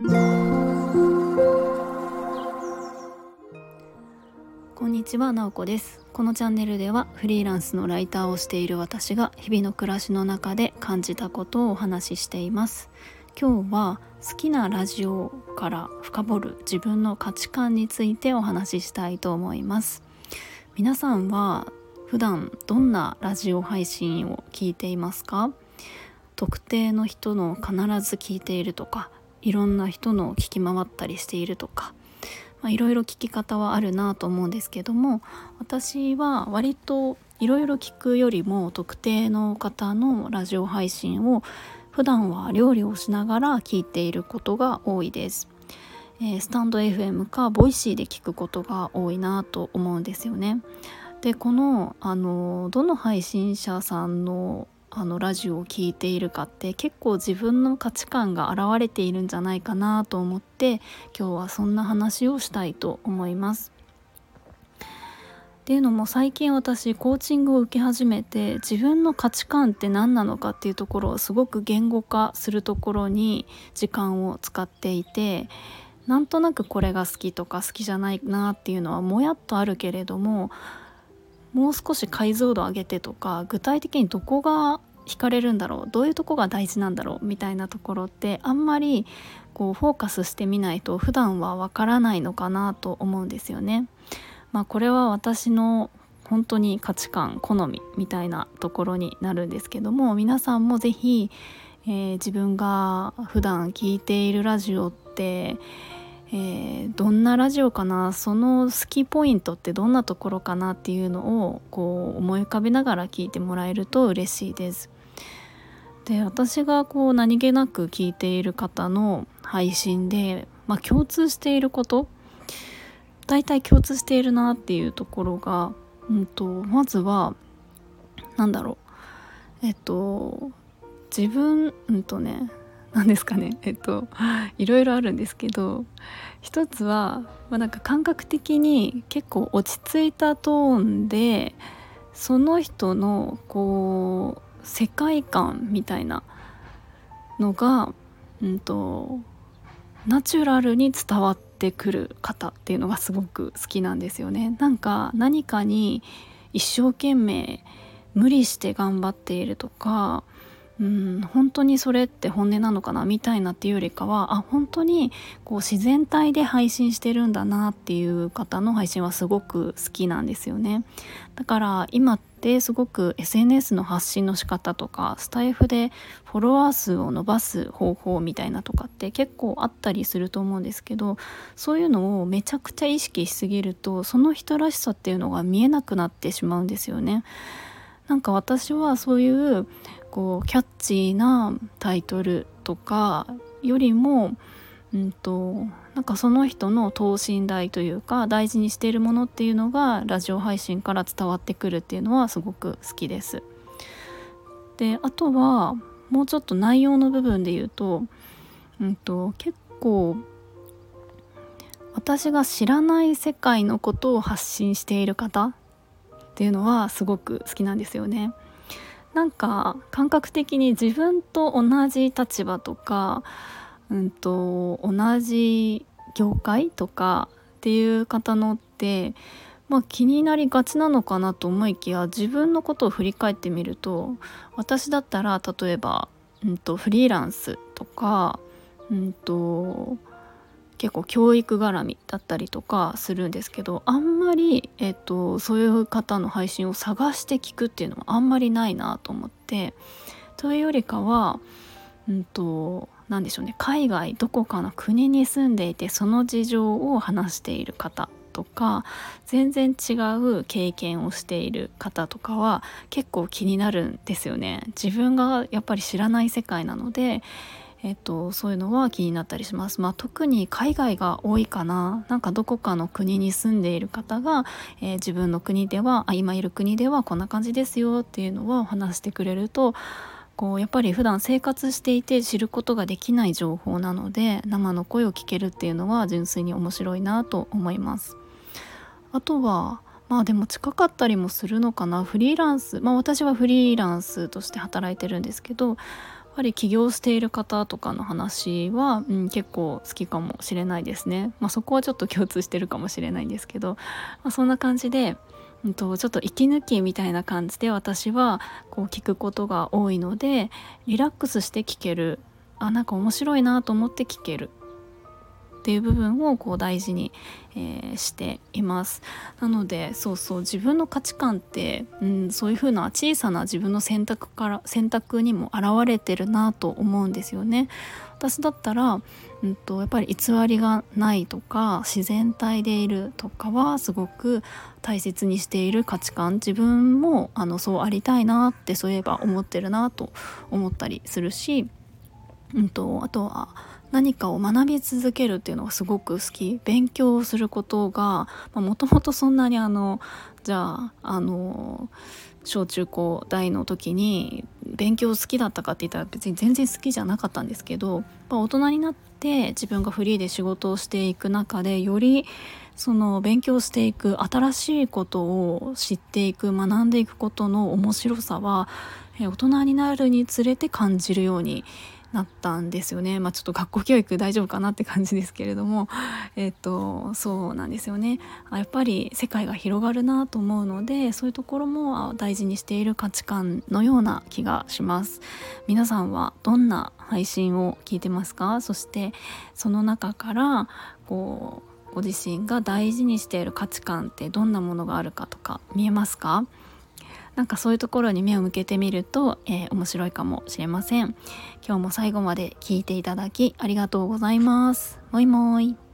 こんにちは、なおこです。このチャンネルではフリーランスのライターをしている私が日々の暮らしの中で感じたことをお話ししています。今日は好きなラジオから深掘る自分の価値観についてお話ししたいと思います。皆さんは普段どんなラジオ配信を聞いていますか？特定の人の必ず聞いているとかいろんな人の聞き回ったりしているとかいろいろ聞き方はあるなと思うんですけども私は割といろいろ聞くよりも特定の方のラジオ配信を普段は料理をしながら聞いていることが多いです。えー、スタンド FM かボイシーで聞くことが多いなと思うんですよね。でこのあのどの配信者さんのあのラジオを聴いているかって結構自分の価値観が現れているんじゃないかなと思って今日はそんな話をしたいと思います。っていうのも最近私コーチングを受け始めて自分の価値観って何なのかっていうところをすごく言語化するところに時間を使っていてなんとなくこれが好きとか好きじゃないなっていうのはもやっとあるけれどももう少し解像度上げてとか具体的にどこが惹かれるんだろうどういうとこが大事なんだろうみたいなところってあんまりこうフォーカスしてみないと普段はわからないのかなと思うんですよね。まあ、これは私の本当に価値観好みみたいなところになるんですけども皆さんも是非、えー、自分が普段聞いているラジオってえー、どんなラジオかなその好きポイントってどんなところかなっていうのをこう思い浮かべながら聞いてもらえると嬉しいです。で私がこう何気なく聞いている方の配信で、まあ、共通していること大体共通しているなっていうところが、うんと、まずは何だろうえっと自分うんとね何ですかねえっといろいろあるんですけど一つは、まあ、なんか感覚的に結構落ち着いたトーンでその人のこう世界観みたいなのが、うんと、ナチュラルに伝わってくる方っていうのがすごく好きなんですよね。なんか何かに一生懸命無理して頑張っているとかうん本当にそれって本音なのかなみたいなっていうよりかはあ本当にこう自然体で配信してるんだなっていう方の配信はすごく好きなんですよね。だから今ってすごく SNS の発信の仕方とかスタイフでフォロワー数を伸ばす方法みたいなとかって結構あったりすると思うんですけどそういうのをめちゃくちゃ意識しすぎるとその人らしさっていうのが見えなくなってしまうんですよね。なんか私はそういうこうキャッチーなタイトルとかよりも、うんと、なんかその人の等身大というか大事にしているものっていうのがラジオ配信から伝わってくるっていうのはすごく好きです。であとはもうちょっと内容の部分で言うと,、うんと結構私が知らない世界のことを発信している方っていうのはすごく好きなんですよね。なんか感覚的に自分と同じ立場とか、うんと、同じ業界とかっていう方のって、まあ、気になりがちなのかなと思いきや自分のことを振り返ってみると私だったら例えば、うんと、フリーランスとか、うんと結構教育絡みだったりとかするんですけどあんまり、えっと、そういう方の配信を探して聞くっていうのはあんまりないなと思ってというよりかはうんと何でしょうね海外どこかの国に住んでいてその事情を話している方とか全然違う経験をしている方とかは結構気になるんですよね。自分がやっぱり知らない世界なのでえっと、そういうのは気になったりします。まあ、特に海外が多いかな。なんかどこかの国に住んでいる方が、えー、自分の国ではあ今いる国ではこんな感じですよっていうのを話してくれるとこうやっぱり普段生活していて知ることができない情報なので生の声を聞けるっていうのは純粋に面白いなと思います。あとはまあでも近かったりもするのかなフリーランスまあ私はフリーランスとして働いてるんですけどぱり起業している方とかの話は、うん、結構好きかもしれないですね。まあ、そこはちょっと共通してるかもしれないんですけど、まあ、そんな感じで、うんと、ちょっと息抜きみたいな感じで私はこう聞くことが多いのでリラックスして聞けるあなんか面白いなと思って聞けるっていう部分をこう大事に、えー、しています。なのでそうそう自分の価値観って、うん、そういうふうな小さな自分の選択から選択にも現れてるなと思うんですよね。私だったら、うんと、やっぱり偽りがないとか自然体でいるとかはすごく大切にしている価値観。自分もあのそうありたいなってそういえば思ってるなと思ったりするし、うんとあとは何かを学び続けるっていうのがすごく好き。勉強をすることがもともとそんなにあのじゃああの小中高大の時に勉強好きだったかって言ったら別に全然好きじゃなかったんですけど大人になって自分がフリーで仕事をしていく中でよりその勉強していく新しいことを知っていく学んでいくことの面白さは大人になるにつれて感じるようにななったんですよね。まあ、ちょっと学校教育大丈夫かなって感じですけれども、えっ、と、そうなんですよね。やっぱり世界が広がるなと思うので、そういうところも大事にしている価値観のような気がします。皆さんはどんな配信を聞いてますか？そしてその中からこうご自身が大事にしている価値観ってどんなものがあるかとか見えますか？なんかそういうところに目を向けてみると、えー、面白いかもしれません。今日も最後まで聞いていただきありがとうございます。もいもい。